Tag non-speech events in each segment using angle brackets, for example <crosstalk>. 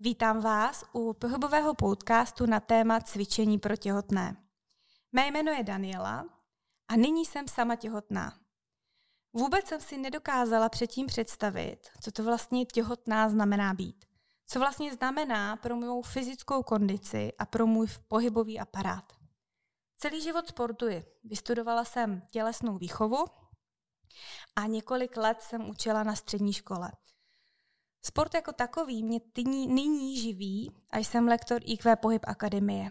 Vítám vás u pohybového podcastu na téma cvičení pro těhotné. Mé jméno je Daniela a nyní jsem sama těhotná. Vůbec jsem si nedokázala předtím představit, co to vlastně těhotná znamená být. Co vlastně znamená pro mou fyzickou kondici a pro můj pohybový aparát. Celý život sportuji. Vystudovala jsem tělesnou výchovu a několik let jsem učila na střední škole. Sport jako takový mě tyní, nyní živí a jsem lektor IQ Pohyb Akademie.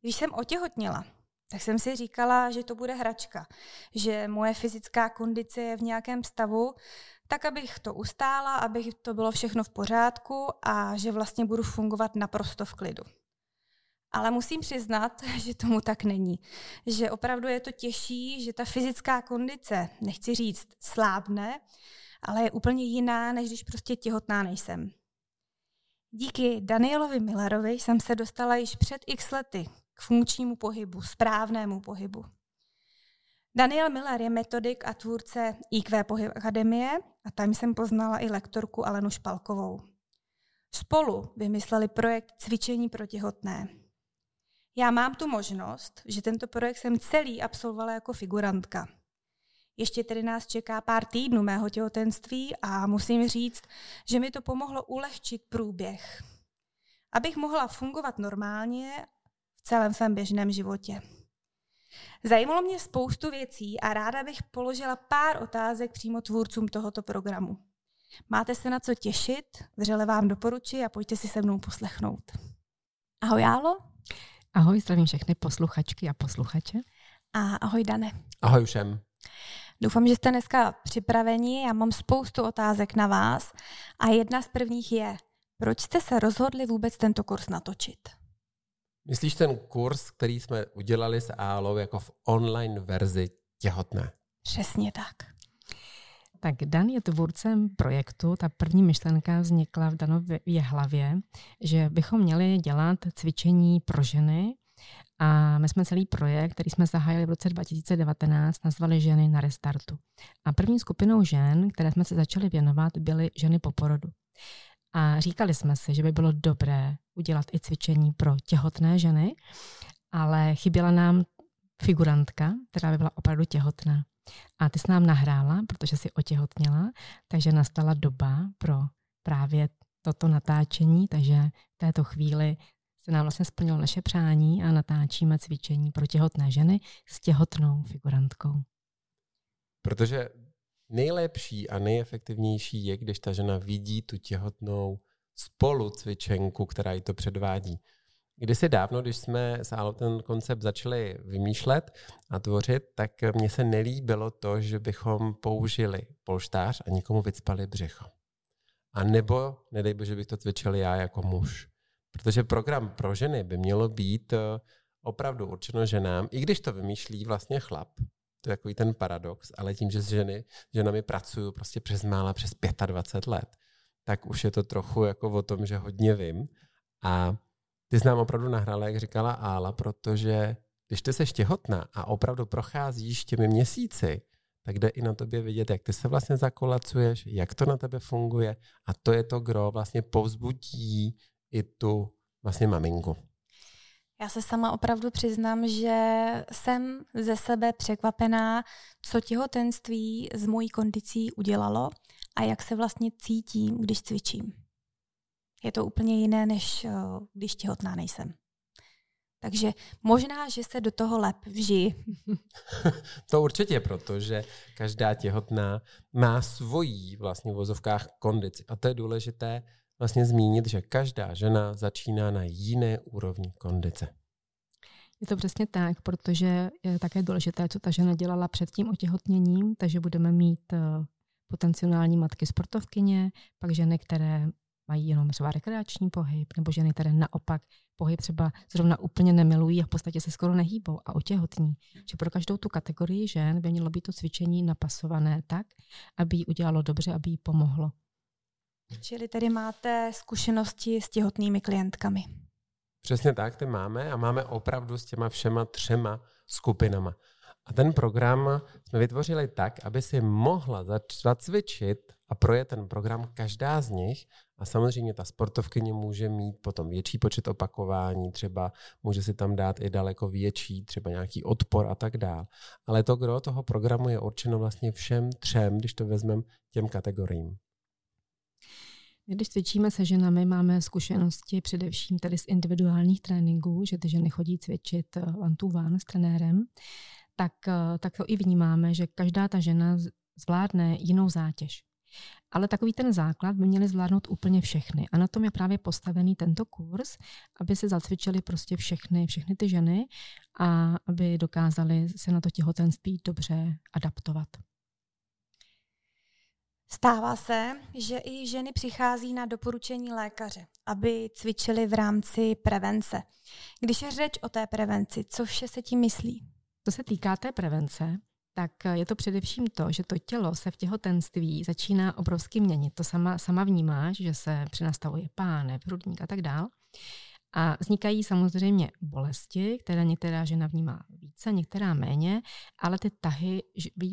Když jsem otěhotněla, tak jsem si říkala, že to bude hračka, že moje fyzická kondice je v nějakém stavu, tak abych to ustála, aby to bylo všechno v pořádku a že vlastně budu fungovat naprosto v klidu. Ale musím přiznat, <laughs> že tomu tak není. Že opravdu je to těžší, že ta fyzická kondice, nechci říct, slábne, ale je úplně jiná, než když prostě těhotná nejsem. Díky Danielovi Millerovi jsem se dostala již před x lety k funkčnímu pohybu, správnému pohybu. Daniel Miller je metodik a tvůrce IQ Pohyb Akademie a tam jsem poznala i lektorku Alenu Špalkovou. Spolu vymysleli projekt Cvičení pro těhotné. Já mám tu možnost, že tento projekt jsem celý absolvovala jako figurantka – ještě tedy nás čeká pár týdnů mého těhotenství a musím říct, že mi to pomohlo ulehčit průběh, abych mohla fungovat normálně v celém svém běžném životě. Zajímalo mě spoustu věcí a ráda bych položila pár otázek přímo tvůrcům tohoto programu. Máte se na co těšit, vřele vám doporučuji a pojďte si se mnou poslechnout. Ahoj Álo. Ahoj, zdravím všechny posluchačky a posluchače. A ahoj Dane. Ahoj všem. Doufám, že jste dneska připraveni. Já mám spoustu otázek na vás. A jedna z prvních je, proč jste se rozhodli vůbec tento kurz natočit? Myslíš ten kurz, který jsme udělali s Álou jako v online verzi těhotné? Přesně tak. Tak Dan je tvůrcem projektu. Ta první myšlenka vznikla v Danově hlavě, že bychom měli dělat cvičení pro ženy, a my jsme celý projekt, který jsme zahájili v roce 2019, nazvali Ženy na restartu. A první skupinou žen, které jsme se začali věnovat, byly ženy po porodu. A říkali jsme si, že by bylo dobré udělat i cvičení pro těhotné ženy, ale chyběla nám figurantka, která by byla opravdu těhotná. A ty s nám nahrála, protože si otěhotněla, takže nastala doba pro právě toto natáčení, takže v této chvíli se nám vlastně splnilo naše přání a natáčíme cvičení pro těhotné ženy s těhotnou figurantkou. Protože nejlepší a nejefektivnější je, když ta žena vidí tu těhotnou spolu cvičenku, která jí to předvádí. Kdysi dávno, když jsme s Alou ten koncept začali vymýšlet a tvořit, tak mně se nelíbilo to, že bychom použili polštář a nikomu vycpali břicho. A nebo, nedej bože, bych to cvičil já jako muž. Protože program pro ženy by mělo být eh, opravdu určeno ženám, i když to vymýšlí vlastně chlap, to je takový ten paradox, ale tím, že s ženy, ženami pracuju prostě přes mála, přes 25 let, tak už je to trochu jako o tom, že hodně vím. A ty jsi nám opravdu nahrála, jak říkala Ála, protože když ty seš těhotná a opravdu procházíš těmi měsíci, tak jde i na tobě vidět, jak ty se vlastně zakolacuješ, jak to na tebe funguje a to je to, kdo vlastně povzbudí i tu vlastně maminku. Já se sama opravdu přiznám, že jsem ze sebe překvapená, co těhotenství s mojí kondicí udělalo a jak se vlastně cítím, když cvičím. Je to úplně jiné, než eh, když těhotná nejsem. Takže možná, že se do toho lep vžiji. <laughs> to určitě, protože každá těhotná má svojí vlastně v vozovkách kondici. A to je důležité vlastně zmínit, že každá žena začíná na jiné úrovni kondice. Je to přesně tak, protože je také důležité, co ta žena dělala před tím otěhotněním, takže budeme mít eh, potenciální matky sportovkyně, pak ženy, které mají jenom třeba rekreační pohyb, nebo ženy, které naopak pohyb třeba zrovna úplně nemilují a v podstatě se skoro nehýbou a otěhotní. Že pro každou tu kategorii žen by mělo být to cvičení napasované tak, aby jí udělalo dobře, aby jí pomohlo. Čili tedy máte zkušenosti s těhotnými klientkami. Přesně tak, ty máme a máme opravdu s těma všema třema skupinama. A ten program jsme vytvořili tak, aby si mohla zacvičit a projet ten program každá z nich A samozřejmě ta sportovkyně může mít potom větší počet opakování, třeba může si tam dát i daleko větší, třeba nějaký odpor a tak dále. Ale to kdo toho programu je určeno vlastně všem třem, když to vezmeme těm kategoriím. Když cvičíme se ženami, máme zkušenosti především tady z individuálních tréninků, že ty ženy chodí cvičit eh, one to one s trenérem, tak, eh, tak to i vnímáme, že každá ta žena zvládne jinou zátěž. Ale takový ten základ by měli zvládnout úplně všechny. A na tom je právě postavený tento kurz, aby se zacvičili prostě všechny, všechny ty ženy a aby dokázali se na to těhotenství dobře adaptovat. Stává se, že i ženy přichází na doporučení lékaře, aby cvičily v rámci prevence. Když je řeč o té prevenci, co vše se tím myslí? Co se týká té prevence, tak je to především to, že to tělo se v těhotenství začíná obrovsky měnit. To sama, sama vnímáš, že se přenastavuje pánev, hrudník a tak dál. A vznikají samozřejmě bolesti, které některá žena vnímá více, některá méně, ale ty tahy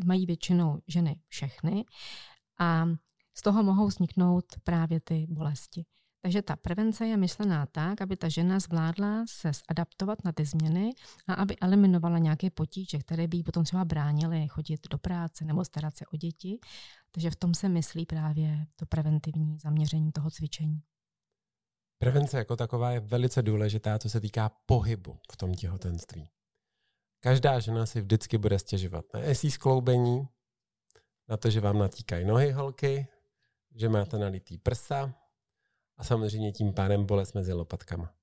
mají většinou ženy všechny a z toho mohou vzniknout právě ty bolesti. Takže ta prevence je myšlená tak, aby ta žena zvládla se adaptovat na ty změny a aby eliminovala nějaké potíže, které by jí potom třeba bránily chodit do práce nebo starat se o děti. Takže v tom se myslí právě to preventivní zaměření toho cvičení. Prevence jako taková je velice důležitá, co se týká pohybu v tom těhotenství. Každá žena si vždycky bude stěžovat na esí skloubení, na to, že vám natíkají nohy holky, že máte nalitý prsa, a samozřejmě tím pádem bolest mezi lopatkama.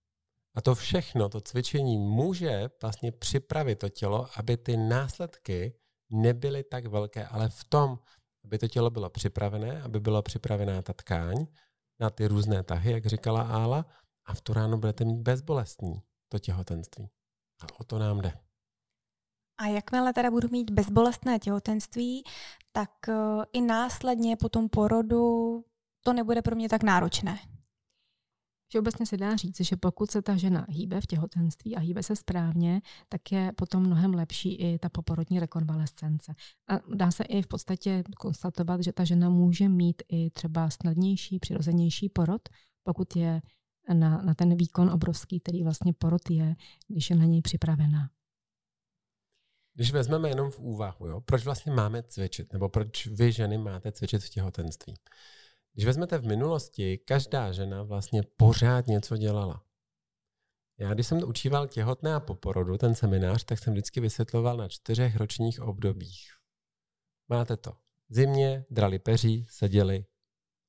A to všechno, to cvičení může vlastně připravit to tělo, aby ty následky nebyly tak velké, ale v tom, aby to tělo bylo připravené, aby byla připravená ta tkáň na ty různé tahy, jak říkala Ála, a v tu ráno budete mít bezbolestní to těhotenství. A o to nám jde. A jakmile teda budu mít bezbolestné těhotenství, tak eh, i následně po tom porodu to nebude pro mě tak náročné. Všeobecně se dá říct, že pokud se ta žena hýbe v těhotenství a hýbe se správně, tak je potom mnohem lepší i ta poporodní rekonvalescence. A dá se i v podstatě konstatovat, že ta žena může mít i třeba snadnější, přirozenější porod, pokud je na, na ten výkon obrovský, který vlastně porod je, když je na něj připravená. Když vezmeme jenom v úvahu, jo, proč vlastně máme cvičit, nebo proč vy ženy máte cvičit v těhotenství? Když vezmete v minulosti, každá žena vlastně pořád něco dělala. Já, když jsem učíval těhotné a po porodu, ten seminář, tak jsem vždycky vysvětloval na čtyřech ročních obdobích. Máte to. Zimě drali peří, seděli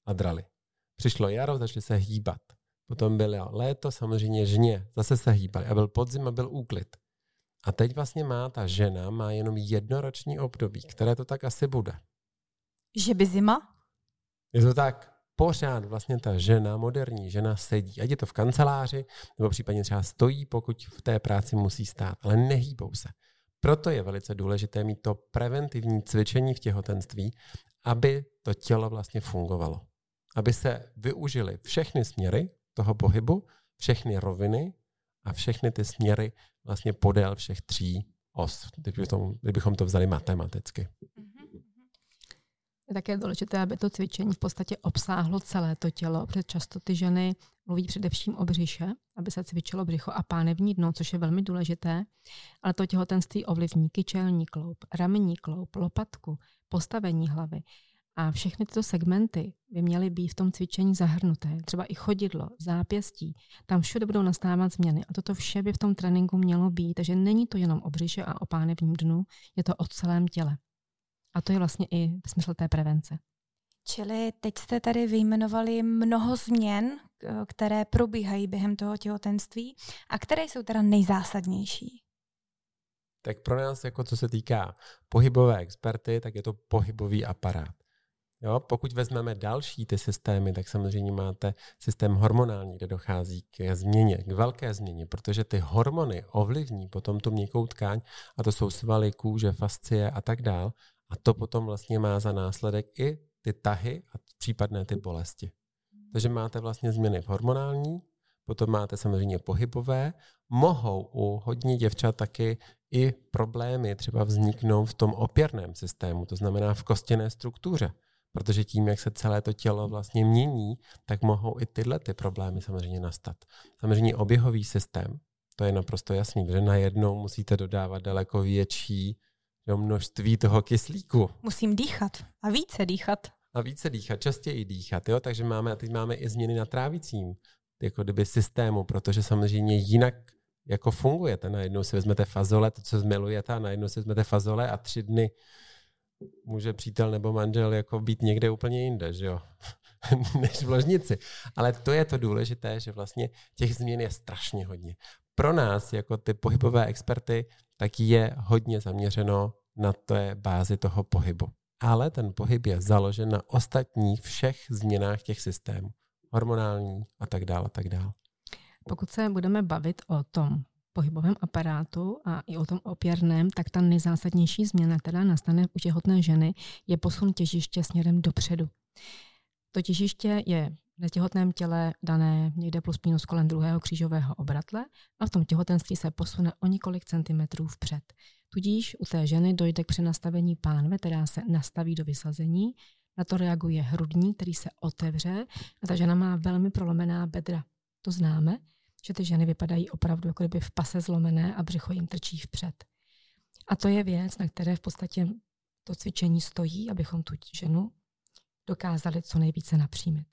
a drali. Přišlo jaro, začali se hýbat. Potom bylo léto, samozřejmě žně, zase se hýbali. A byl podzim a byl úklid. A teď vlastně má ta žena, má jenom jednoroční období, které to tak asi bude. Že by zima? Je to tak, pořád vlastně ta žena, moderní žena sedí, ať je to v kanceláři, nebo případně třeba stojí, pokud v té práci musí stát, ale nehýbou se. Proto je velice důležité mít to preventivní cvičení v těhotenství, aby to tělo vlastně fungovalo. Aby se využily všechny směry toho pohybu, všechny roviny a všechny ty směry vlastně podél všech tří os, kdybychom to vzali matematicky. Mm-hmm. Je také důležité, aby to cvičení v podstatě obsáhlo celé to tělo, protože často ty ženy mluví především o břiše, aby se cvičilo břicho a pánevní dno, což je velmi důležité, ale to těhotenství ovlivní kyčelní kloup, ramenní kloup, lopatku, postavení hlavy. A všechny tyto segmenty by měly být v tom cvičení zahrnuté. Třeba i chodidlo, zápěstí. Tam všude budou nastávat změny. A toto vše by v tom tréninku mělo být. Takže není to jenom o břiše a o pánevním dnu, je to o celém těle. A to je vlastně i smysl té prevence. Čili teď jste tady vyjmenovali mnoho změn, které probíhají během toho těhotenství a které jsou teda nejzásadnější. Tak pro nás, jako co se týká pohybové experty, tak je to pohybový aparát. Jo, pokud vezmeme další ty systémy, tak samozřejmě máte systém hormonální, kde dochází k změně, k velké změně, protože ty hormony ovlivní potom tu měkkou tkáň, a to jsou svaly, kůže, fascie a tak dál. A to potom vlastně má za následek i ty tahy a případné ty bolesti. Takže máte vlastně změny hormonální, potom máte samozřejmě pohybové, mohou u hodně děvčat taky i problémy třeba vzniknou v tom opěrném systému, to znamená v kostěné struktuře, Protože tím, jak se celé to tělo vlastně mění, tak mohou i tyhle ty problémy samozřejmě nastat. Samozřejmě oběhový systém, to je naprosto jasný, že najednou musíte dodávat daleko větší množství toho kyslíku. Musím dýchat a více dýchat. A více dýchat, častěji dýchat, jo? takže máme, teď máme i změny na trávicím jako kdyby systému, protože samozřejmě jinak jako fungujete. Najednou si vezmete fazole, to, co zmilujete, a najednou si vezmete fazole a tři dny může přítel nebo manžel jako být někde úplně jinde, že jo? <laughs> než v ložnici. Ale to je to důležité, že vlastně těch změn je strašně hodně. Pro nás, jako ty pohybové experty, tak je hodně zaměřeno na té bázi toho pohybu. Ale ten pohyb je založen na ostatních všech změnách těch systémů. Hormonální a tak dále a tak dále. Pokud se budeme bavit o tom pohybovém aparátu a i o tom opěrném, tak ta nejzásadnější změna, která nastane u těhotné ženy, je posun těžiště směrem dopředu. To těžiště je v netěhotném těle dané někde plus minus kolem druhého křížového obratle a v tom těhotenství se posune o několik centimetrů vpřed. Tudíž u té ženy dojde k přenastavení pánve, která se nastaví do vysazení, na to reaguje hrudní, který se otevře a ta žena má velmi prolomená bedra. To známe, že ty ženy vypadají opravdu jako kdyby v pase zlomené a břicho jim trčí vpřed. A to je věc, na které v podstatě to cvičení stojí, abychom tu ženu dokázali co nejvíce napřímit.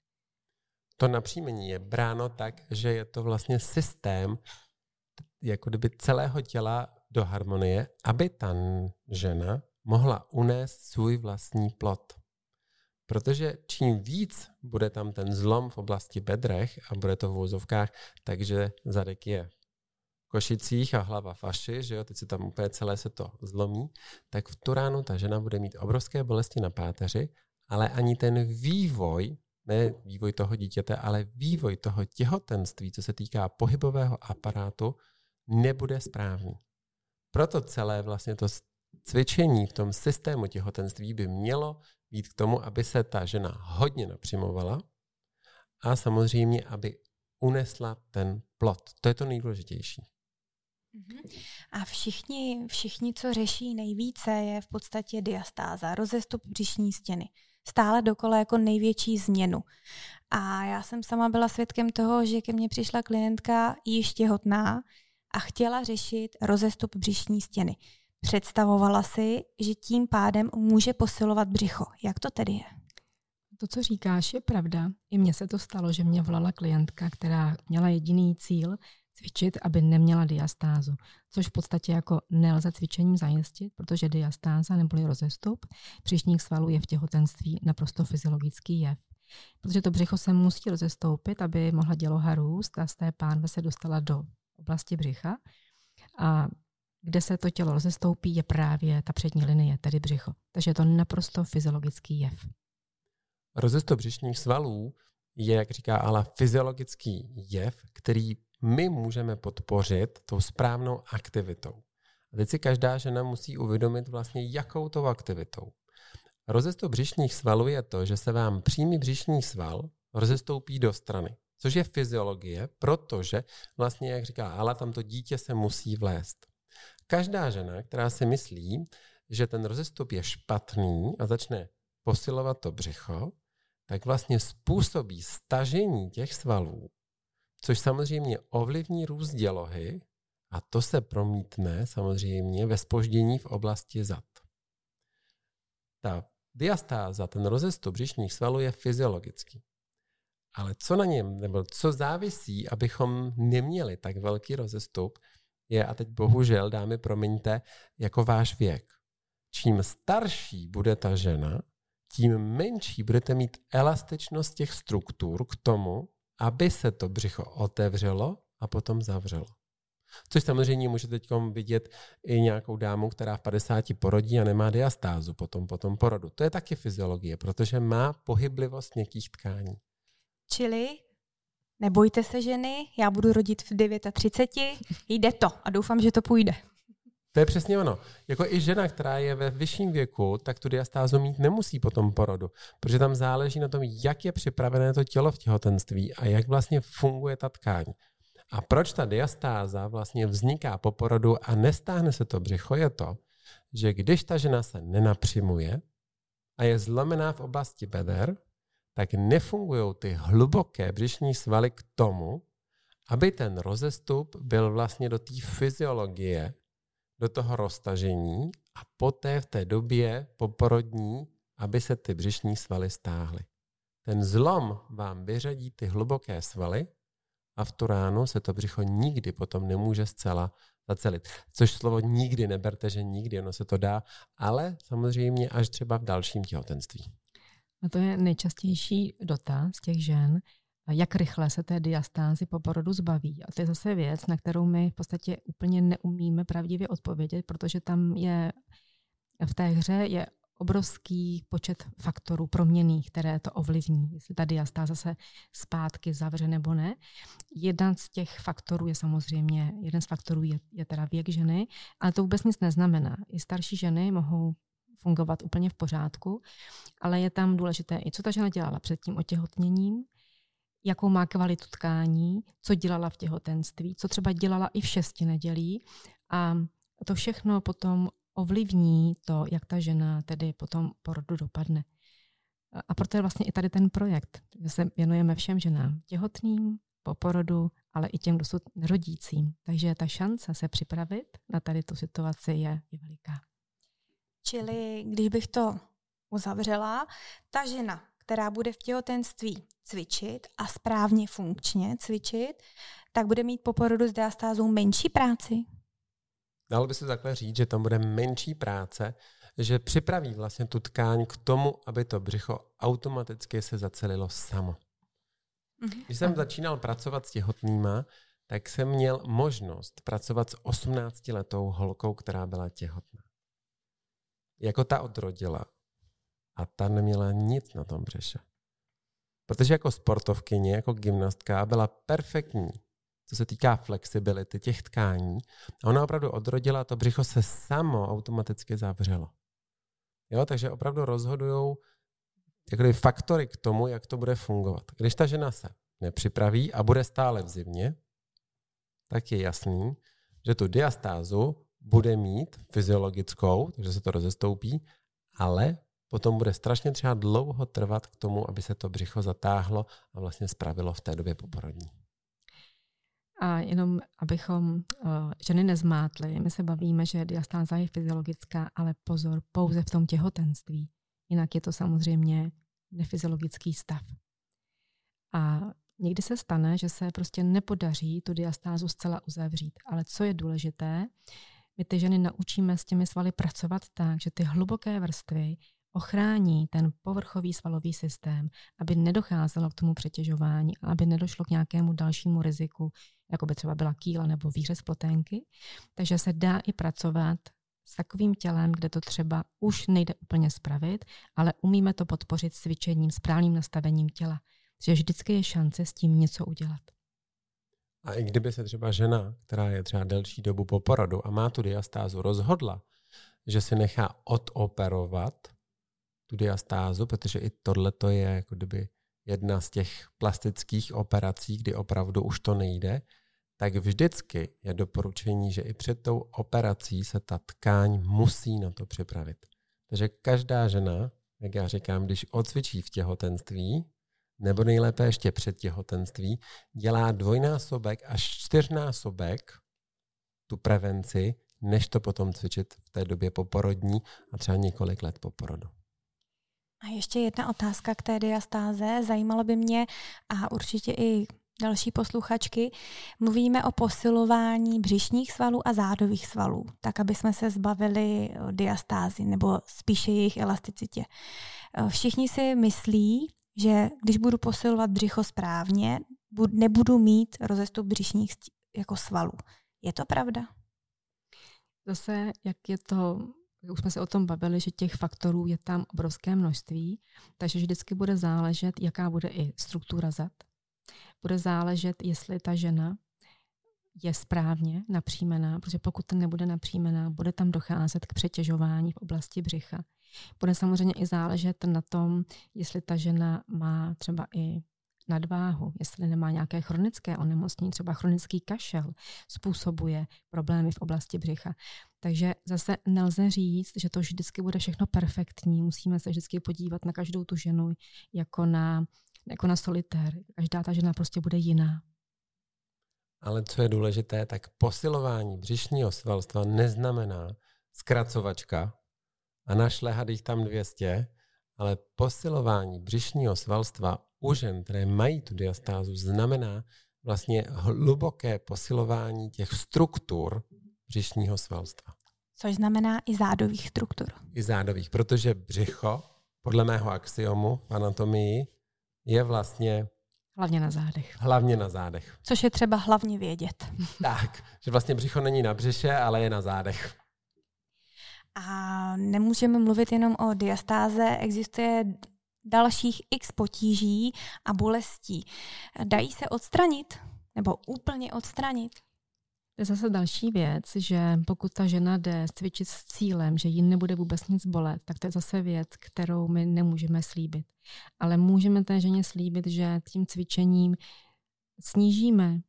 To napřímení je bráno tak, že je to vlastně systém jako kdyby celého těla do harmonie, aby ta žena mohla unést svůj vlastní plot. Protože čím víc bude tam ten zlom v oblasti bedrech a bude to v vozovkách, takže zadek je v košicích a hlava v aši, že jo, teď se tam úplně celé se to zlomí, tak v tu ránu ta žena bude mít obrovské bolesti na páteři, ale ani ten vývoj, ne vývoj toho dítěte, ale vývoj toho těhotenství, co se týká pohybového aparátu, nebude správný. Proto celé vlastně to cvičení v tom systému těhotenství by mělo být k tomu, aby se ta žena hodně napřimovala a samozřejmě, aby unesla ten plot. To je to nejdůležitější. Mhm. A všichni, všichni, co řeší nejvíce, je v podstatě diastáza, rozestup břišní stěny. Stále dokola jako největší změnu. A já jsem sama byla svědkem toho, že ke mně přišla klientka již těhotná a chtěla řešit rozestup břišní stěny. Představovala si, že tím pádem může posilovat břicho. Jak to tedy je? To, co říkáš, je pravda. I mně se to stalo, že mě volala klientka, která měla jediný cíl cvičit, aby neměla diastázu, což v podstatě jako nelze cvičením zajistit, protože diastáza neboli rozestup příšních svalů je v těhotenství naprosto fyziologický jev. Protože to břicho se musí rozestoupit, aby mohla děloha růst a z té pánve se dostala do oblasti břicha. A kde se to tělo rozestoupí, je právě ta přední linie, tedy břicho. Takže je to naprosto fyziologický jev. Rozestop břišních svalů je, jak říká Ala, fyziologický jev, který my můžeme podpořit tou správnou aktivitou. A teď si každá žena musí uvědomit vlastně, jakou tou aktivitou. Rozestop břišních svalů je to, že se vám přímý břišní sval rozestoupí do strany, což je fyziologie, protože vlastně, jak říká Ala, tam to dítě se musí vlézt. Každá žena, která si myslí, že ten rozestup je špatný a začne posilovat to břicho, tak vlastně způsobí stažení těch svalů, což samozřejmě ovlivní růst dělohy a to se promítne samozřejmě ve spoždění v oblasti zad. Ta diastáza, ten rozestup břišních svalů je fyziologický. Ale co na něm, nebo co závisí, abychom neměli tak velký rozestup, je, a teď bohužel, dámy, promiňte, jako váš věk. Čím starší bude ta žena, tím menší budete mít elastičnost těch struktur k tomu, aby se to břicho otevřelo a potom zavřelo. Což samozřejmě můžete teď vidět i nějakou dámu, která v 50 porodí a nemá diastázu potom, potom porodu. To je taky fyziologie, protože má pohyblivost měkkých tkání. Čili nebojte se ženy, já budu rodit v 39, jde to a doufám, že to půjde. To je přesně ono. Jako i žena, která je ve vyšším věku, tak tu diastázu mít nemusí po tom porodu, protože tam záleží na tom, jak je připravené to tělo v těhotenství a jak vlastně funguje ta tkáň. A proč ta diastáza vlastně vzniká po porodu a nestáhne se to břicho, je to, že když ta žena se nenapřimuje a je zlomená v oblasti beder, tak nefungují ty hluboké břišní svaly k tomu, aby ten rozestup byl vlastně do té fyziologie, do toho roztažení a poté v té době poporodní, aby se ty břišní svaly stáhly. Ten zlom vám vyřadí ty hluboké svaly a v tu ránu se to břicho nikdy potom nemůže zcela zacelit. Což slovo nikdy neberte, že nikdy, ono se to dá, ale samozřejmě až třeba v dalším těhotenství. A to je nejčastější dotaz těch žen, jak rychle se té diastázy po porodu zbaví. A to je zase věc, na kterou my v podstatě úplně neumíme pravdivě odpovědět, protože tam je v té hře je obrovský počet faktorů proměných, které to ovlivní, jestli ta diastáza se zpátky zavře nebo ne. Jeden z těch faktorů je samozřejmě, jeden z faktorů je, je teda věk ženy, ale to vůbec nic neznamená. I starší ženy mohou fungovat úplně v pořádku, ale je tam důležité i co ta žena dělala před tím otěhotněním, jakou má kvalitu tkání, co dělala v těhotenství, co třeba dělala i v šesti nedělí a to všechno potom ovlivní to, jak ta žena tedy potom porodu dopadne. A proto je vlastně i tady ten projekt, že se věnujeme všem ženám, těhotným, po porodu, ale i těm dosud nerodícím. Takže ta šance se připravit na tady tu situaci je, je veliká. Čili, když bych to uzavřela, ta žena, která bude v těhotenství cvičit a správně funkčně cvičit, tak bude mít po porodu s diastázou menší práci? Dalo by se takhle říct, že tam bude menší práce, že připraví vlastně tu tkáň k tomu, aby to břicho automaticky se zacelilo samo. Mm-hmm. Když jsem začínal pracovat s těhotnýma, tak jsem měl možnost pracovat s 18-letou holkou, která byla těhotná. Jako ta odrodila. A ta neměla nic na tom břeše. Protože jako sportovkyně, jako gymnastka byla perfektní co se týká flexibility těch tkání. A ona opravdu odrodila, to břicho se samo automaticky zavřelo. Jo, takže opravdu rozhodují jakoby faktory k tomu, jak to bude fungovat. Když ta žena se nepřipraví a bude stále v zimě, tak je jasný, že tu diastázu bude mít fyziologickou, takže se to rozestoupí, ale potom bude strašně třeba dlouho trvat k tomu, aby se to břicho zatáhlo a vlastně spravilo v té době poporodní. A jenom, abychom uh, ženy nezmátly, my se bavíme, že diastáza je fyziologická, ale pozor, pouze v tom těhotenství. Jinak je to samozřejmě nefyziologický stav. A někdy se stane, že se prostě nepodaří tu diastázu zcela uzavřít. Ale co je důležité, my ty ženy naučíme s těmi svaly pracovat tak, že ty hluboké vrstvy ochrání ten povrchový svalový systém, aby nedocházelo k tomu přetěžování a aby nedošlo k nějakému dalšímu riziku, jako by třeba byla kýla nebo výřez ploténky. Takže se dá i pracovat s takovým tělem, kde to třeba už nejde úplně spravit, ale umíme to podpořit cvičením, správným nastavením těla. že vždycky je šance s tím něco udělat. A i kdyby se třeba žena, která je třeba delší dobu po porodu a má tu diastázu, rozhodla, že si nechá odoperovat tu diastázu, protože i tohle to je jako kdyby jedna z těch plastických operací, kdy opravdu už to nejde, tak vždycky je doporučení, že i před tou operací se ta tkáň musí na to připravit. Takže každá žena, jak já říkám, když odcvičí v těhotenství, nebo nejlépe ještě před těhotenství, dělá dvojnásobek až čtyřnásobek tu prevenci, než to potom cvičit v té době poporodní a třeba několik let po porodu. A ještě jedna otázka k té diastáze. Zajímalo by mě a určitě i další posluchačky. Mluvíme o posilování břišních svalů a zádových svalů, tak aby jsme se zbavili eh, diastázy nebo spíše jejich elasticitě. Eh, všichni si myslí, že když budu posilovat břicho správně, nebudu mít rozestup břišních jako svalů. Je to pravda? Zase, jak je to už jsme se o tom bavili, že těch faktorů je tam obrovské množství, takže vždycky bude záležet, jaká bude i struktura zad. Bude záležet, jestli ta žena je správně napřímená, protože pokud nebude napřímená, bude tam docházet k přetěžování v oblasti břicha. Bude samozřejmě i záležet na tom, jestli ta žena má třeba i nadváhu, jestli nemá nějaké chronické onemocnění, třeba chronický kašel způsobuje problémy v oblasti břicha. Takže zase nelze říct, že to vždycky bude všechno perfektní. Musíme se vždycky podívat na každou tu ženu jako na, jako na solitér. Každá ta žena prostě bude jiná. Ale co je důležité, tak posilování břišního svalstva neznamená zkracovačka a našlehat jich tam 200, ale posilování břišního svalstva u žen, které mají tu diastázu, znamená vlastně hluboké posilování těch struktur břišního svalstva. Což znamená i zádových struktur. I zádových, protože břicho, podle mého axiomu v anatomii, je vlastně Hlavně na zádech. Hlavně na zádech. Což je třeba hlavně vědět. Tak, že vlastně břicho není na břiše, ale je na zádech. A nemůžeme mluvit jenom o diastáze, existuje dalších x potíží a bolestí. Dají se odstranit nebo úplně odstranit? To je zase další věc, že pokud ta žena jde cvičit s cílem, že jí nebude vůbec nic bolet, tak to je zase věc, kterou my nemůžeme slíbit. Ale můžeme té ženě slíbit, že tím cvičením snížíme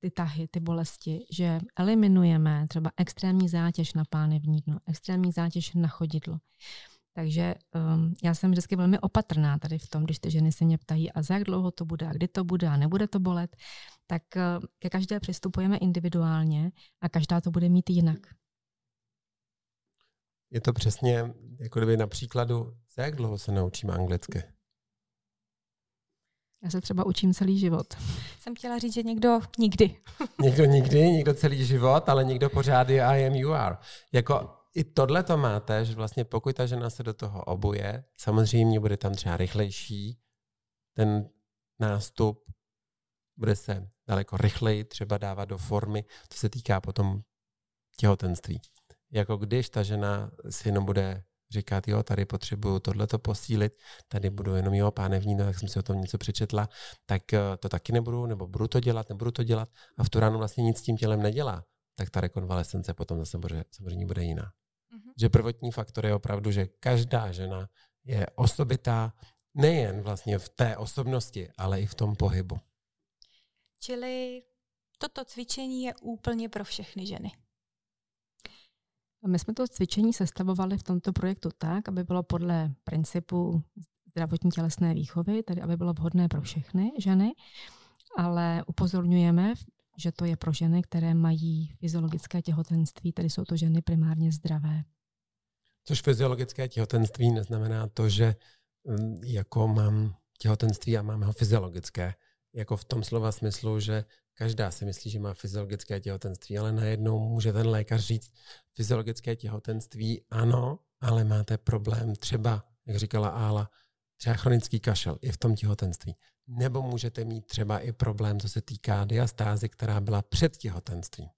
ty tahy, ty bolesti, že eliminujeme třeba extrémní zátěž na pánevní dno, extrémní zátěž na chodidlo. Takže um, já jsem vždycky velmi opatrná tady v tom, když ty ženy se mě ptají, a za jak dlouho to bude, a kdy to bude, a nebude to bolet, tak uh, ke každé přistupujeme individuálně a každá to bude mít jinak. Je to přesně, jako kdyby na příkladu, za jak dlouho se naučíme anglicky? Já se třeba učím celý život. <laughs> Jsem chtěla říct, že někdo nikdy. někdo nikdy, někdo celý život, ale někdo pořád je I am you are. Jako i tohle to máte, že vlastně pokud ta žena se do toho obuje, samozřejmě bude tam třeba rychlejší ten nástup, bude se daleko rychleji třeba dávat do formy, to se týká potom těhotenství. Jako když ta žena si jenom bude říkat, jo, tady potřebuju tohleto posílit, tady budu jenom, jo, pánevní, no, tak jsem si o tom něco přečetla, tak eh, to taky nebudu, nebo budu to dělat, nebudu to dělat a v tu ránu vlastně nic s tím tělem nedělá, tak ta rekonvalescence potom zase samozřejmě bude jiná. Mm-hmm. Že prvotní faktor je opravdu, že každá žena je osobitá nejen vlastně v té osobnosti, ale i v tom pohybu. Čili toto cvičení je úplně pro všechny ženy. My jsme to cvičení sestavovali v tomto projektu tak, aby bylo podle principu zdravotní tělesné výchovy, tedy aby bylo vhodné pro všechny ženy, ale upozorňujeme, že to je pro ženy, které mají fyziologické těhotenství, tedy jsou to ženy primárně zdravé. Což fyziologické těhotenství neznamená to, že mm, jako mám těhotenství a mám ho fyziologické. Jako v tom slova smyslu, že každá si myslí, že má fyziologické těhotenství, ale najednou může ten lékař říct, fyziologické těhotenství ano, ale máte problém třeba, jak říkala Ála, třeba chronický kašel i v tom těhotenství. Nebo můžete mít třeba i problém, co se týká diastázy, která byla před těhotenstvím.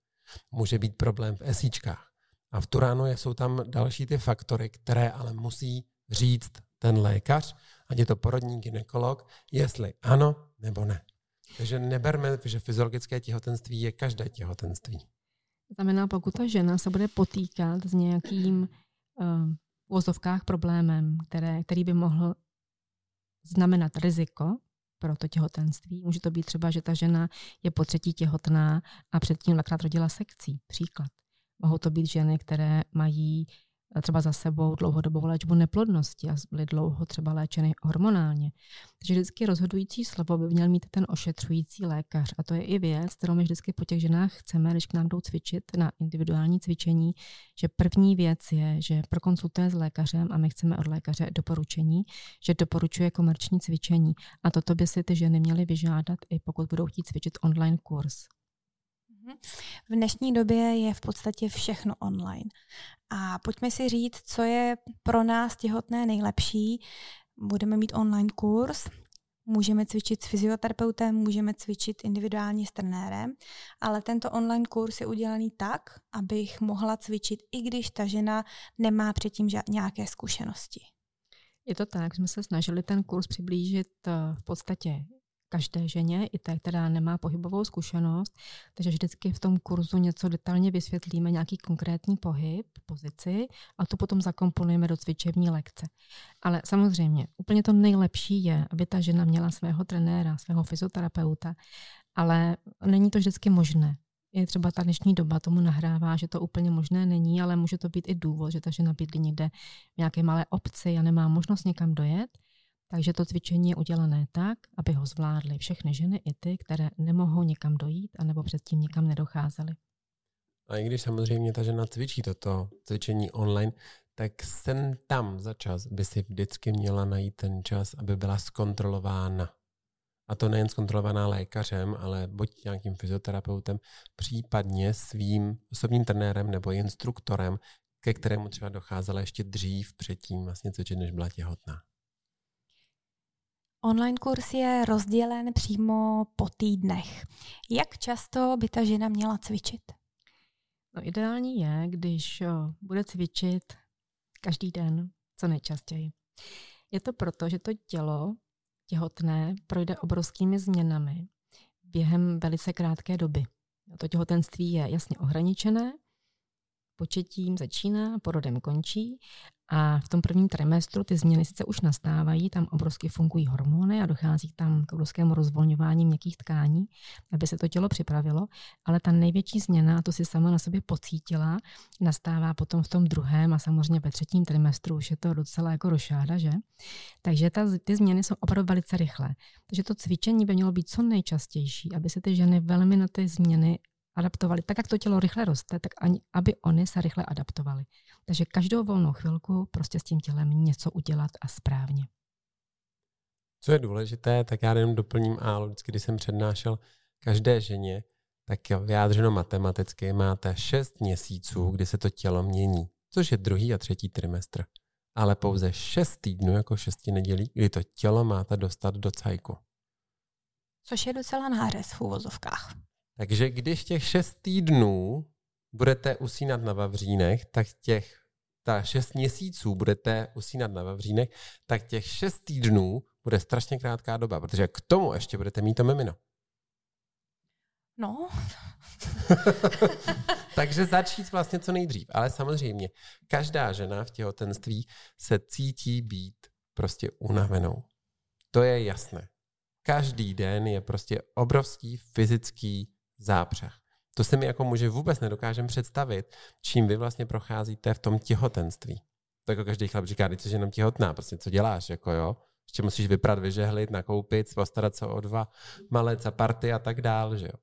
Může být problém v esíčkách. A v tu ráno jsou tam další ty faktory, které ale musí říct ten lékař, ať je to porodní ginekolog, jestli ano nebo ne. Takže neberme, že fyziologické těhotenství je každé těhotenství. Znamená, pokud ta žena se bude potýkat s nějakým uh, v vozovkách problémem, které, který by mohl znamenat riziko pro to těhotenství. Může to být třeba, že ta žena je po třetí těhotná a předtím dvakrát rodila sekcí. Příklad. Mohou to být ženy, které mají třeba za sebou dlouhodobou léčbu neplodnosti a byly dlouho třeba léčeny hormonálně. Takže vždycky rozhodující slovo by měl mít ten ošetřující lékař. A to je i věc, kterou my vždycky po těch ženách chceme, když k nám jdou cvičit na individuální cvičení, že první věc je, že prokonsultuje s lékařem a my chceme od lékaře doporučení, že doporučuje komerční cvičení. A toto by si ty ženy měly vyžádat i pokud budou chtít cvičit online kurz. V dnešní době je v podstatě všechno online. A pojďme si říct, co je pro nás těhotné nejlepší. Budeme mít online kurz, můžeme cvičit s fyzioterapeutem, můžeme cvičit individuálně s trenérem, ale tento online kurz je udělaný tak, abych mohla cvičit, i když ta žena nemá předtím nějaké zkušenosti. Je to tak, jsme se snažili ten kurz přiblížit eh, v podstatě každé ženě, i té, která nemá pohybovou zkušenost. Takže vždycky v tom kurzu něco detailně vysvětlíme, nějaký konkrétní pohyb, pozici a to potom zakomponujeme do cvičební lekce. Ale samozřejmě, úplně to nejlepší je, aby ta žena měla svého trenéra, svého fyzioterapeuta, ale není to vždycky možné. i třeba ta dnešní doba tomu nahrává, že to úplně možné není, ale může to být i důvod, že ta žena bydlí někde v nějaké malé obci a nemá možnost někam dojet. Takže to cvičení je udělané tak, aby ho zvládly všechny ženy i ty, které nemohou někam dojít anebo předtím nikam nedocházely. A i když samozřejmě ta žena cvičí toto cvičení online, tak sen tam za čas by si vždycky měla najít ten čas, aby byla zkontrolována. A to nejen zkontrolovaná lékařem, ale buď nějakým fyzioterapeutem, případně svým osobním trenérem nebo instruktorem, ke kterému třeba docházela ještě dřív předtím vlastně cvičit, než byla těhotná. Online kurz je rozdělen přímo po týdnech. Jak často by ta žena měla cvičit? No ideální je, když bude cvičit každý den, co nejčastěji. Je to proto, že to tělo těhotné projde obrovskými změnami během velice krátké doby. To těhotenství je jasně ohraničené, početím začíná, porodem končí a v tom prvním trimestru ty změny sice už nastávají, tam obrovsky fungují hormony a dochází tam k obrovskému rozvolňování měkkých tkání, aby se to tělo připravilo, ale ta největší změna, to si sama na sobě pocítila, nastává potom v tom druhém a samozřejmě ve třetím trimestru už je to docela jako rošáda, že? Takže ta, ty změny jsou opravdu velice rychlé. Takže to cvičení by mělo být co nejčastější, aby se ty ženy velmi na ty změny adaptovali. Tak, jak to tělo rychle roste, tak ani, aby oni se rychle adaptovali. Takže každou volnou chvilku prostě s tím tělem něco udělat a správně. Co je důležité, tak já jenom doplním a vždycky, když jsem přednášel každé ženě, tak jo, vyjádřeno matematicky máte 6 měsíců, kdy se to tělo mění, což je druhý a třetí trimestr. Ale pouze 6 týdnů jako 6 nedělí, kdy to tělo máte dostat do cajku. Což je docela nářez v úvozovkách. Takže když těch 6 týdnů budete usínat na vavřínech, tak těch ta 6 měsíců budete usínat na vavřínech, tak těch 6 týdnů bude strašně krátká doba, protože k tomu ještě budete mít to mimino. No. <laughs> Takže začít vlastně co nejdřív. Ale samozřejmě, každá žena v těhotenství se cítí být prostě unavenou. To je jasné. Každý den je prostě obrovský fyzický zápřeh. To se mi jako muži vůbec nedokážem představit, čím vy vlastně procházíte v tom těhotenství. To jako každý chlap říká, když jsi jenom těhotná, prostě co děláš, jako jo. Ještě musíš vyprat, vyžehlit, nakoupit, postarat se o dva malé party a tak dál, že jo.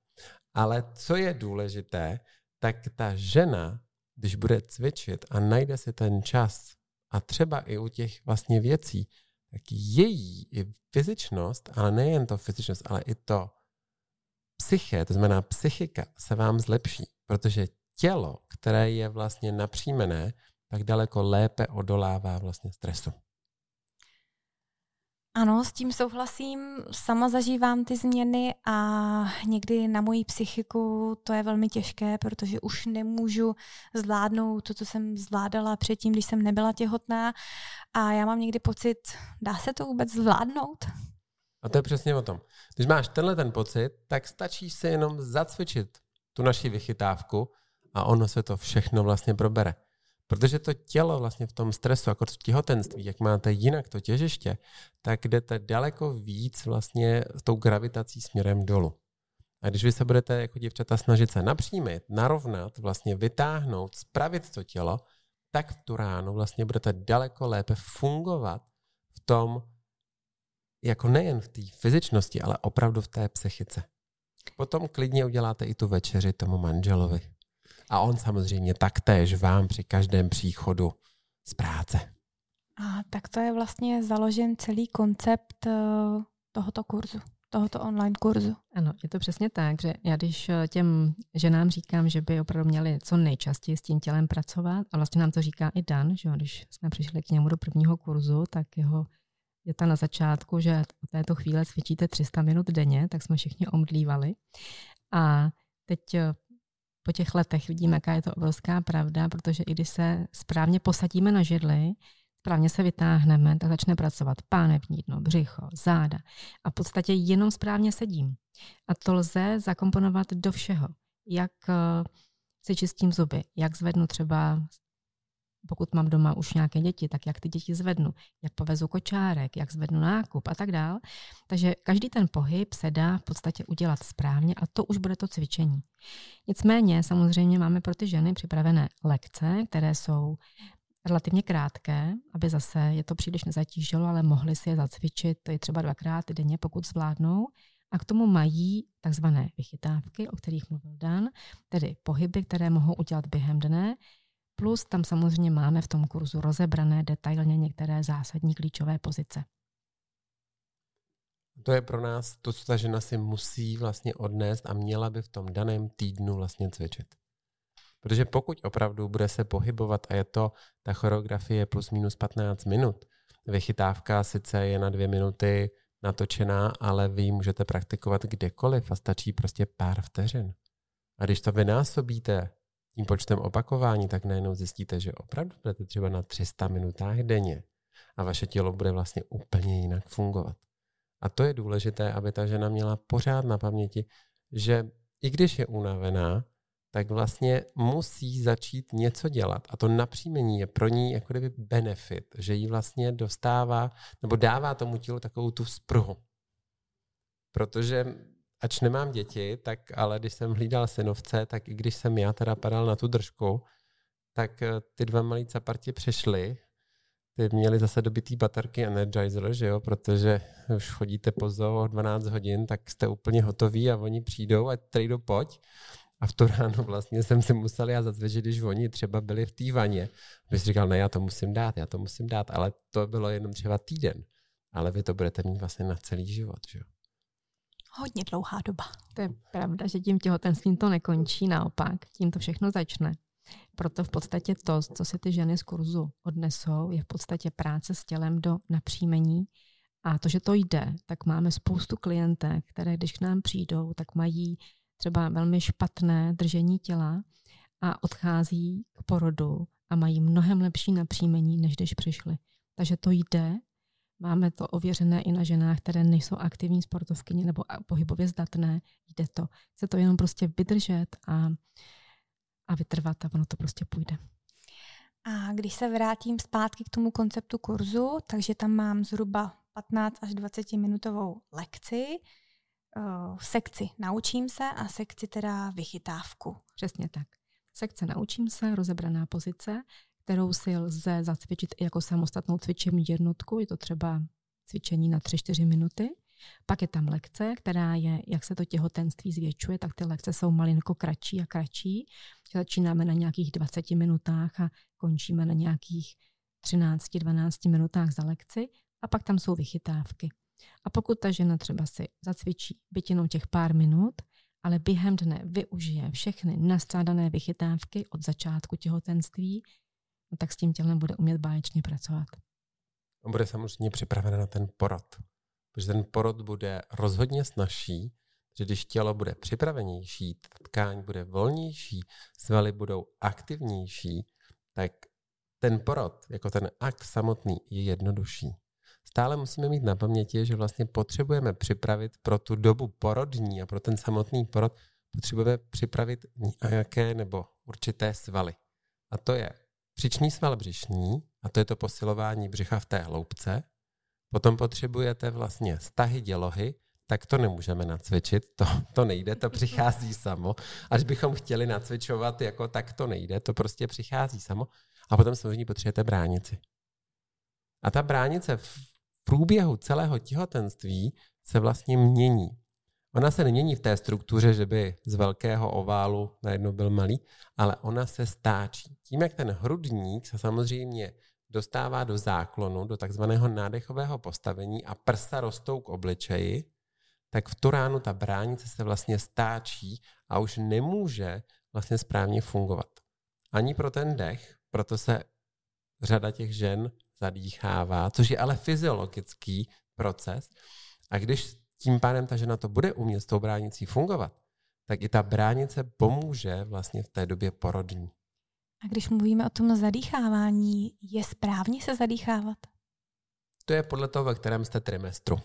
Ale co je důležité, tak ta žena, když bude cvičit a najde si ten čas a třeba i u těch vlastně věcí, tak její i fyzičnost, ale nejen to fyzičnost, ale i to psyché, to znamená psychika, se vám zlepší, protože tělo, které je vlastně napřímené, tak daleko lépe odolává vlastně stresu. Ano, s tím souhlasím. Sama zažívám ty změny a někdy na moji psychiku to je velmi těžké, protože už nemůžu zvládnout to, co jsem zvládala předtím, když jsem nebyla těhotná. A já mám někdy pocit, dá se to vůbec zvládnout? A to je přesně o tom. Když máš tenhle ten pocit, tak stačí si jenom zacvičit tu naši vychytávku a ono se to všechno vlastně probere. Protože to tělo vlastně v tom stresu, jako v těhotenství, jak máte jinak to těžiště, tak jdete daleko víc vlastně s tou gravitací směrem dolů. A když vy se budete jako děvčata snažit se napřímit, narovnat, vlastně vytáhnout, spravit to tělo, tak v tu ránu vlastně budete daleko lépe fungovat v tom jako nejen v té fyzičnosti, ale opravdu v té psychice. Potom klidně uděláte i tu večeři tomu manželovi. A on samozřejmě taktéž vám při každém příchodu z práce. A tak to je vlastně založen celý koncept eh, tohoto kurzu, tohoto online kurzu. Ano, je to přesně tak, že já když eh, těm ženám říkám, že by opravdu měli co nejčastěji s tím tělem pracovat, a vlastně nám to říká i Dan, že když jsme přišli k němu do prvního kurzu, tak jeho je ta na začátku, že od této chvíle cvičíte 300 minut denně, tak jsme všichni omdlívali. A teď eh, po těch letech vidíme, jaká je to obrovská pravda, protože i když se správně posadíme na židli, správně se vytáhneme, tak začne pracovat pánevní dno, břicho, záda. A v podstatě jenom správně sedím. A to lze zakomponovat do všeho. Jak eh, si čistím zuby, jak zvednu třeba Pokud mám doma už nějaké děti, tak jak ty děti zvednu, jak povezu kočárek, jak zvednu nákup a tak dál. Takže každý ten pohyb se dá v podstatě udělat správně a to už bude to cvičení. Nicméně samozřejmě máme pro ty ženy připravené lekce, které jsou relativně krátké, aby zase je to příliš nezatížilo, ale mohli si je zacvičit, je třeba dvakrát denně, pokud zvládnou. A k tomu mají takzvané vychytávky, o kterých mluvil Dan, tedy pohyby, které mohou udělat během dne, plus tam samozřejmě máme v tom kurzu rozebrané detailně některé zásadní klíčové pozice. To je pro nás to, co ta žena si musí vlastně odnést a měla by v tom daném týdnu vlastně cvičit. Protože pokud opravdu bude se pohybovat a je to ta choreografie plus minus 15 minut, vychytávka sice je na dvě minuty natočená, ale vy ji můžete praktikovat kdekoliv a stačí prostě pár vteřin. A když to vynásobíte tím počtem opakování, tak najednou zjistíte, že opravdu budete třeba na 300 minutách denně a vaše tělo bude vlastně úplně jinak fungovat. A to je důležité, aby ta žena měla pořád na paměti, že i když je unavená, tak vlastně musí začít něco dělat. A to napříjmení je pro ní jako kdyby benefit, že jí vlastně dostává nebo dává tomu tělu takovou tu spruhu. Protože ač nemám děti, tak ale když jsem hlídal synovce, tak i když jsem já teda padal na tu držku, tak eh, ty dva malí caparti přešli, ty měli zase dobitý baterky Energizer, že jo, protože už chodíte po zoo 12 hodin, tak jste úplně hotoví a oni přijdou a trejdo pojď. A v to ráno vlastně jsem si musel já zacvičit, když oni třeba byli v té vaně. Bych si říkal, ne, já to musím dát, já to musím dát, ale to bylo jenom třeba týden. Ale vy to budete mít vlastně na celý život, že jo. Hodně dlouhá doba. To je pravda, že tím těhotenstvím to nekončí, naopak, tím to všechno začne. Proto v podstatě to, co si ty ženy z kurzu odnesou, je v podstatě práce s tělem do napříjmení. A to, že to jde, tak máme spoustu klientek, které když k nám přijdou, tak mají třeba velmi špatné držení těla a odchází k porodu a mají mnohem lepší napříjmení, než když přišli. Takže to jde. Máme to ověřené i na ženách, které nejsou aktivní sportovkyně nebo pohybově zdatné. Jde to. Chce to jenom prostě vydržet a, a vytrvat a ono to prostě půjde. A když se vrátím zpátky k tomu konceptu kurzu, takže tam mám zhruba 15 až 20 minutovou lekci, uh, sekci naučím se a sekci teda vychytávku. Přesně tak. Sekce naučím se, rozebraná pozice, kterou si lze zacvičit i jako samostatnou cvičební jednotku. Je to třeba cvičení na 3-4 minuty. Pak je tam lekce, která je, jak se to těhotenství zvětšuje, tak ty lekce jsou malinko kratší a kratší. Začínáme na nějakých 20 minutách a končíme na nějakých 13-12 minutách za lekci. A pak tam jsou vychytávky. A pokud ta žena třeba si zacvičí byť jenom těch pár minut, ale během dne využije všechny nastrádané vychytávky od začátku těhotenství, tak s tím tělem bude umět báječně pracovat. On bude samozřejmě připraven na ten porod, protože ten porod bude rozhodně snažší, že když tělo bude připravenější, tkáň bude volnější, svaly budou aktivnější, tak ten porod, jako ten akt samotný, je jednodušší stále musíme mít na paměti, že vlastně potřebujeme připravit pro tu dobu porodní a pro ten samotný porod, potřebujeme připravit nějaké nebo určité svaly. A to je příčný sval břišní, a to je to posilování břicha v té hloubce. Potom potřebujete vlastně stahy dělohy, tak to nemůžeme nacvičit, to, to nejde, to přichází samo. Až bychom chtěli nacvičovat, jako tak to nejde, to prostě přichází samo. A potom samozřejmě potřebujete bránici. A ta bránice v průběhu celého těhotenství se vlastně mění. Ona se nemění v té struktuře, že by z velkého oválu najednou byl malý, ale ona se stáčí. Tím, jak ten hrudník se samozřejmě dostává do záklonu, do takzvaného nádechového postavení a prsa rostou k obličeji, tak v tu ránu ta bránice se vlastně stáčí a už nemůže vlastně správně fungovat. Ani pro ten dech, proto se řada těch žen zadýchává, což je ale fyziologický proces. A když tím pádem ta žena to bude umět s tou bránicí fungovat, tak i ta bránice pomůže vlastně v té době porodní. A když mluvíme o tom zadýchávání, je správně se zadýchávat? To je podle toho, ve kterém jste trimestru.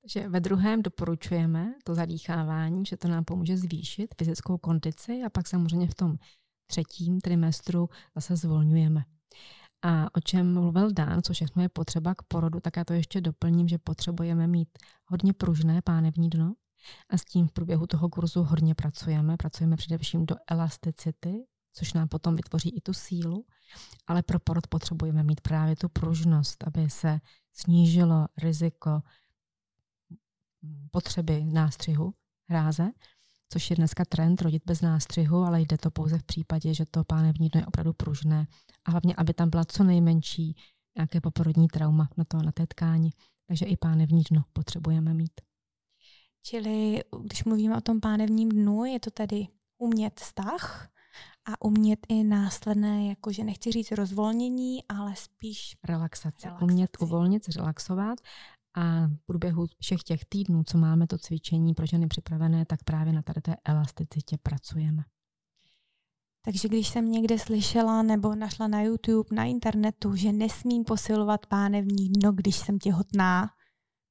Takže ve druhém doporučujeme to zadýchávání, že to nám pomůže zvýšit fyzickou kondici a pak samozřejmě v tom třetím trimestru zase zvolňujeme. A o čem mluvil Dan, co všechno je potřeba k porodu, tak já to ještě doplním, že potřebujeme mít hodně pružné pánevní dno. A s tím v průběhu toho kurzu hodně pracujeme. Pracujeme především do elasticity, což nám potom vytvoří i tu sílu, ale pro porod potřebujeme mít právě tu pružnost, aby se snížilo riziko potřeby nástřihu hráze, což je dneska trend rodit bez nástřihu, ale jde to pouze v případě, že to pánevní dno je opravdu pružné a hlavně, aby tam byla co nejmenší nějaké poporodní trauma na, to, na té tkáni. Takže i pánevní dno potřebujeme mít. Čili když mluvíme o tom pánevním dnu, je to tedy umět vztah a umět i následné, jakože nechci říct rozvolnění, ale spíš relaxace. relaxace. Umět uvolnit, zrelaxovat a v průběhu všech těch týdnů, co máme to cvičení pro ženy připravené, tak právě na tady té elasticitě pracujeme. Takže když jsem někde slyšela nebo našla na YouTube, na internetu, že nesmím posilovat pánevní dno, když jsem těhotná,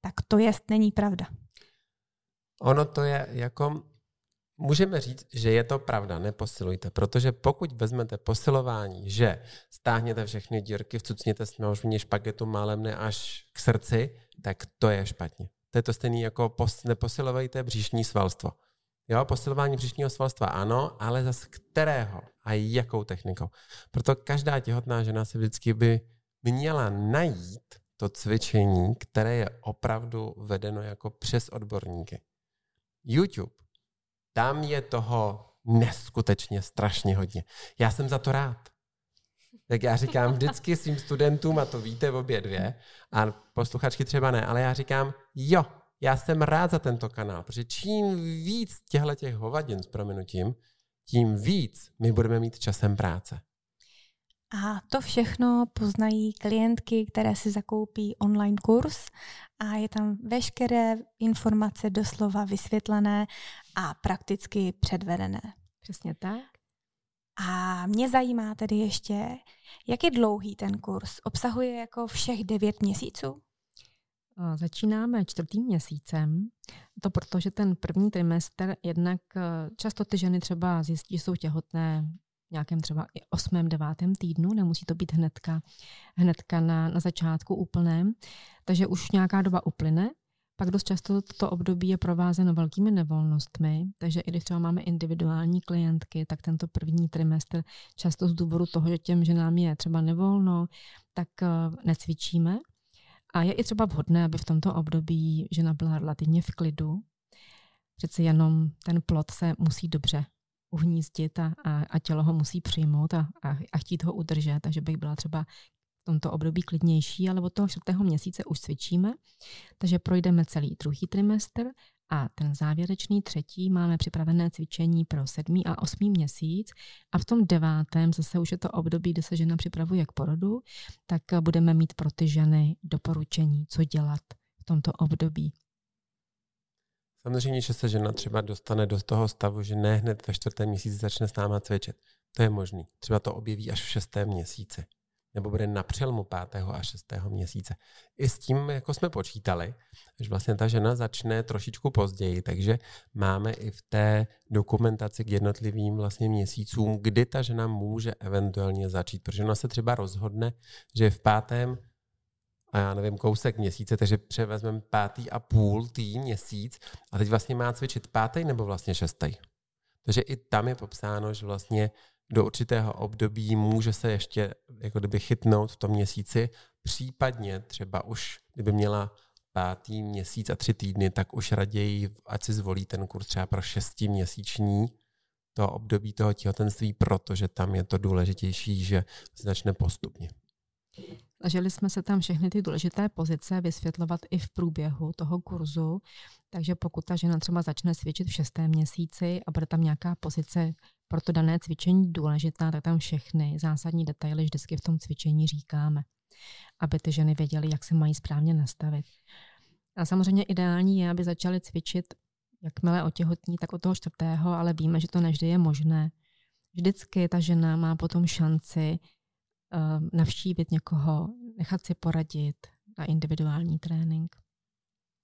tak to jest není pravda. Ono to je jako, můžeme říct, že je to pravda, neposilujte, protože pokud vezmete posilování, že stáhněte všechny dírky, vcucněte snožní špagetu málem ne až k srdci, tak to je špatně. To je to stejné jako pos, neposilovejte bříšní svalstvo. Jo, posilování břišního svalstva ano, ale zase kterého a jakou technikou. Proto každá těhotná žena si vždycky by měla najít to cvičení, které je opravdu vedeno jako přes odborníky. YouTube, tam je toho neskutečně strašně hodně. Já jsem za to rád. Tak já říkám vždycky svým studentům, a to víte obě dvě, a posluchačky třeba ne, ale já říkám, jo, já jsem rád za tento kanál, protože čím víc těchto těch hovadin s prominutím, tím víc my budeme mít časem práce. A to všechno poznají klientky, které si zakoupí online kurz a je tam veškeré informace doslova vysvětlené a prakticky předvedené. Přesně tak. A mě zajímá tedy ještě, jak je dlouhý ten kurz? Obsahuje jako všech devět měsíců? Začínáme čtvrtým měsícem. To proto, že ten první trimestr jednak e, často ty ženy třeba zjistí, že jsou těhotné v nějakém třeba i osmém, devátém týdnu, nemusí to být hnedka, hnedka na, na začátku úplném, takže už nějaká doba uplyne, pak dost často toto období je provázeno velkými nevolnostmi, takže i když třeba máme individuální klientky, tak tento první trimestr často z důvodu toho, že těm ženám je třeba nevolno, tak e, necvičíme, a je i třeba vhodné, aby v tomto období žena byla relativně v klidu. Přeci jenom ten plod se musí dobře uhnízdit a, a, a tělo ho musí přijmout a, a, a chtít ho udržet, takže bych byla třeba tomto období klidnější, ale od toho čtvrtého měsíce už cvičíme, takže projdeme celý druhý trimestr a ten závěrečný třetí máme připravené cvičení pro sedmý a osmý měsíc a v tom devátém zase už je to období, kdy se žena připravuje k porodu, tak budeme mít pro ty ženy doporučení, co dělat v tomto období. Samozřejmě, že se žena třeba dostane do toho stavu, že ne hned ve čtvrtém měsíci začne s náma cvičit. To je možný. Třeba to objeví až v šestém měsíci nebo bude na přelmu 5. a 6. měsíce. I s tím, jako jsme počítali, že vlastně ta žena začne trošičku později, takže máme i v té dokumentaci k jednotlivým vlastně měsícům, kdy ta žena může eventuálně začít, protože ona se třeba rozhodne, že v pátém a já nevím, kousek měsíce, takže převezmeme pátý a půl tý měsíc a teď vlastně má cvičit pátý nebo vlastně šestý. Takže i tam je popsáno, že vlastně do určitého období může se ještě jako kdyby chytnout v tom měsíci, případně třeba už, kdyby měla pátý měsíc a tři týdny, tak už raději, ať si zvolí ten kurz třeba pro šestiměsíční to období toho těhotenství, protože tam je to důležitější, že se začne postupně. Snažili jsme se tam všechny ty důležité pozice vysvětlovat i v průběhu toho kurzu, takže pokud ta žena třeba začne cvičit v šestém měsíci a bude tam nějaká pozice pro to dané cvičení důležitá, tak tam všechny zásadní detaily vždycky v tom cvičení říkáme, aby ty ženy věděly, jak se mají správně nastavit. A samozřejmě ideální je, aby začaly cvičit jakmile otěhotní, tak od toho čtvrtého, ale víme, že to neždy je možné. Vždycky ta žena má potom šanci uh, navštívit někoho, nechat si poradit na individuální trénink.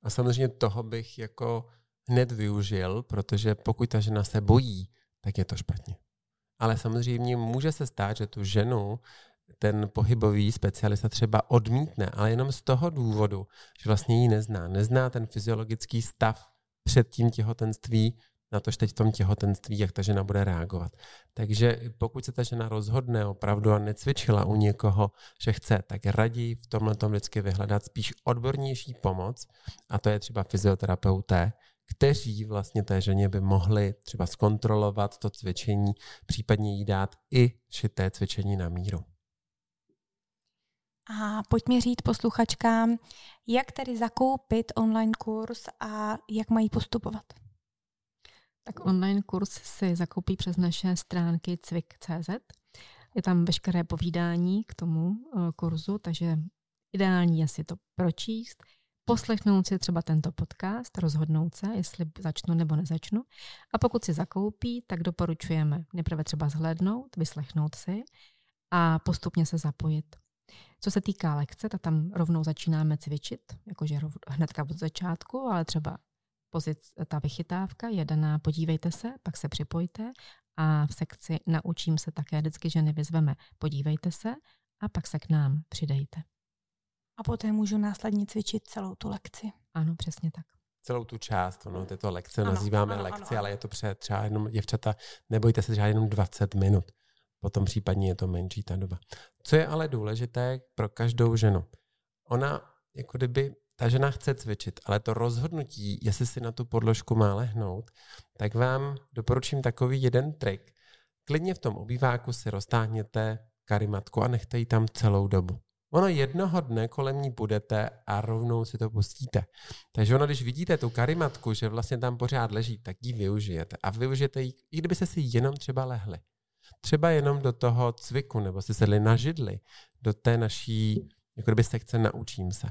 A samozřejmě toho bych jako hned využil, protože pokud ta žena se bojí, tak je to špatně. Ale samozřejmě může se stát, že tu ženu ten pohybový specialista třeba odmítne, ale jenom z toho důvodu, že vlastně ji nezná. Nezná ten fyziologický stav před tím těhotenství, na to, že teď v tom těhotenství, jak ta žena bude reagovat. Takže pokud se ta žena rozhodne opravdu a necvičila u někoho, že chce, tak raději v tomhle tom vždycky vyhledat spíš odbornější pomoc, a to je třeba fyzioterapeuté, kteří vlastně té ženě by mohli třeba zkontrolovat to cvičení, případně jí dát i šité cvičení na míru. A pojďme říct posluchačkám, jak tedy zakoupit online kurz a jak mají postupovat. Tak online kurz si zakoupí přes naše stránky cvik.cz. Je tam veškeré povídání k tomu eh, kurzu, takže ideální je si to pročíst, poslechnout si třeba tento podcast, rozhodnout se, jestli začnu nebo nezačnu. A pokud si zakoupí, tak doporučujeme nejprve třeba zhlédnout, vyslechnout si a postupně se zapojit. Co se týká lekce, tak tam rovnou začínáme cvičit, jakože hnedka od začátku, ale třeba pozic, ta vychytávka je daná, podívejte se, pak se připojte a v sekci naučím se také vždycky ženy vyzveme, podívejte se a pak se k nám přidejte. A poté můžu následně cvičit celou tu lekci. Ano, přesně tak. Celou tu část, ono, tyto lekce ano, nazýváme ano, lekci, ano, ale je to před třeba jenom, děvčata, nebojte se třeba jenom 20 minut. Potom případně je to menší ta doba. Co je ale důležité pro každou ženu? Ona jako kdyby ta žena chce cvičit, ale to rozhodnutí, jestli si na tu podložku má lehnout, tak vám doporučím takový jeden trik. Klidně v tom obýváku si roztáhněte karimatku a nechte ji tam celou dobu. Ono jednoho dne kolem ní budete a rovnou si to pustíte. Takže ono, když vidíte tu karimatku, že vlastně tam pořád leží, tak ji využijete. A využijete ji, i kdybyste si jenom třeba lehli. Třeba jenom do toho cviku, nebo si sedli na židli, do té naší, jako kdyby sekce naučím se.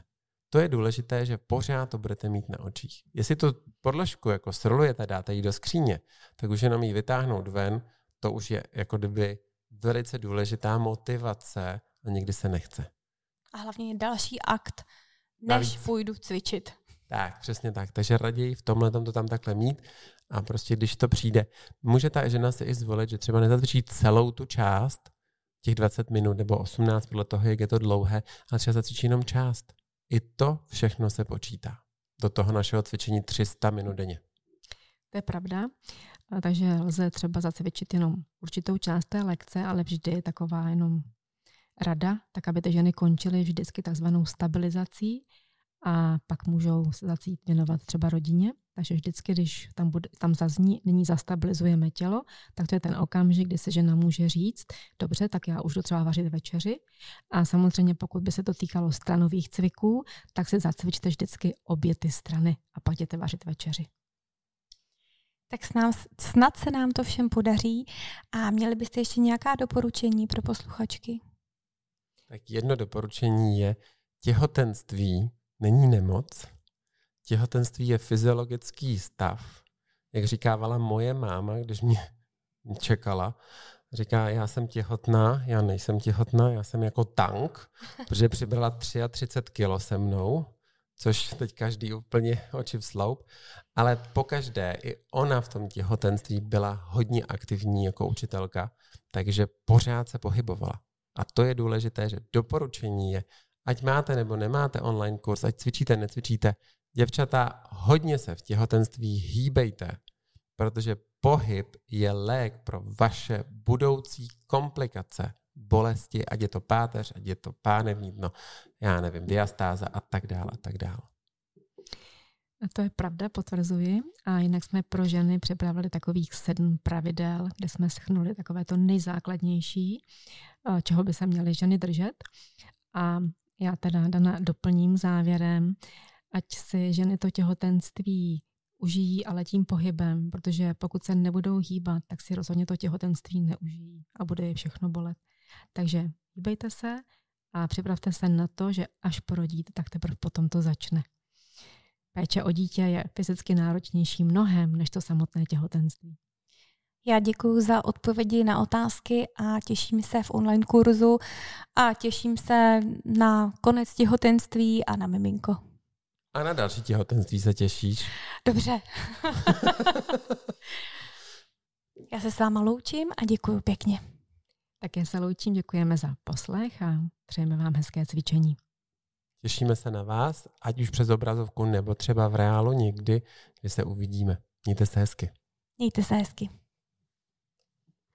To je důležité, že pořád to budete mít na očích. Jestli tu podložku jako srolujete, dáte ji do skříně, tak už jenom ji vytáhnout ven, to už je jako kdyby velice důležitá motivace a nikdy se nechce. A hlavně je další akt, než Navíc. půjdu cvičit. Tak, přesně tak. Takže raději v tomhle to tam takhle mít a prostě když to přijde, může ta žena si i zvolit, že třeba nezacvičí celou tu část, těch 20 minut nebo 18 podle toho, jak je to dlouhé, ale třeba zacvičí jenom část. I to všechno se počítá. Do toho našeho cvičení 300 minut denně. To je pravda. Takže lze třeba zacvičit jenom určitou část té lekce, ale vždy je taková jenom rada, tak aby ty ženy končily vždycky takzvanou stabilizací a pak můžou se začít věnovat třeba rodině. Takže vždycky, když tam, bude, tam zazní, nyní zastabilizujeme tělo, tak to je ten okamžik, kdy se žena může říct, dobře, tak já už jdu třeba vařit večeři. A samozřejmě, pokud by se to týkalo stranových cviků, tak si zacvičte vždycky obě ty strany a pak jděte vařit večeři. Tak snad, snad se nám to všem podaří. A měli byste ještě nějaká doporučení pro posluchačky? Tak jedno doporučení je, těhotenství není nemoc, těhotenství je fyziologický stav. Jak říkávala moje máma, když mě <laughs> čekala, říká, já jsem těhotná, já nejsem těhotná, já jsem jako tank, <laughs> protože přibrala 33 kilo se mnou, což teď každý úplně <laughs> oči v sloup, ale pokaždé i ona v tom těhotenství byla hodně aktivní jako učitelka, takže pořád se pohybovala. A to je důležité, že doporučení je, ať máte nebo nemáte online kurz, ať cvičíte, necvičíte, Děvčata, hodně se v těhotenství hýbejte, protože pohyb je lék pro vaše budoucí komplikace, bolesti, ať je to páteř, ať je to pánevní dno, já nevím, diastáza a tak dále a tak dále. To je pravda, potvrzuji. A jinak jsme pro ženy připravili takových sedm pravidel, kde jsme schnuli takové to nejzákladnější, eh, čeho by se měly ženy držet. A já teda Dana doplním závěrem, ať si ženy to těhotenství užijí, ale tím pohybem, protože pokud se nebudou hýbat, tak si rozhodně to těhotenství neužijí a bude je všechno bolet. Takže hýbejte se a připravte se na to, že až porodíte, tak teprve potom to začne. Péče o dítě je fyzicky náročnější mnohem než to samotné těhotenství. Já děkuji za odpovědi na otázky a těším se v online kurzu a těším se na konec těhotenství a na miminko. A na další těhotenství se těšíš? Dobře. <laughs> Já se s váma loučím a děkuji pěkně. Také se loučím, děkujeme za poslech a přejeme vám hezké cvičení. Těšíme se na vás, ať už přes obrazovku nebo třeba v reálu někdy, kdy se uvidíme. Mějte se hezky. Mějte se hezky.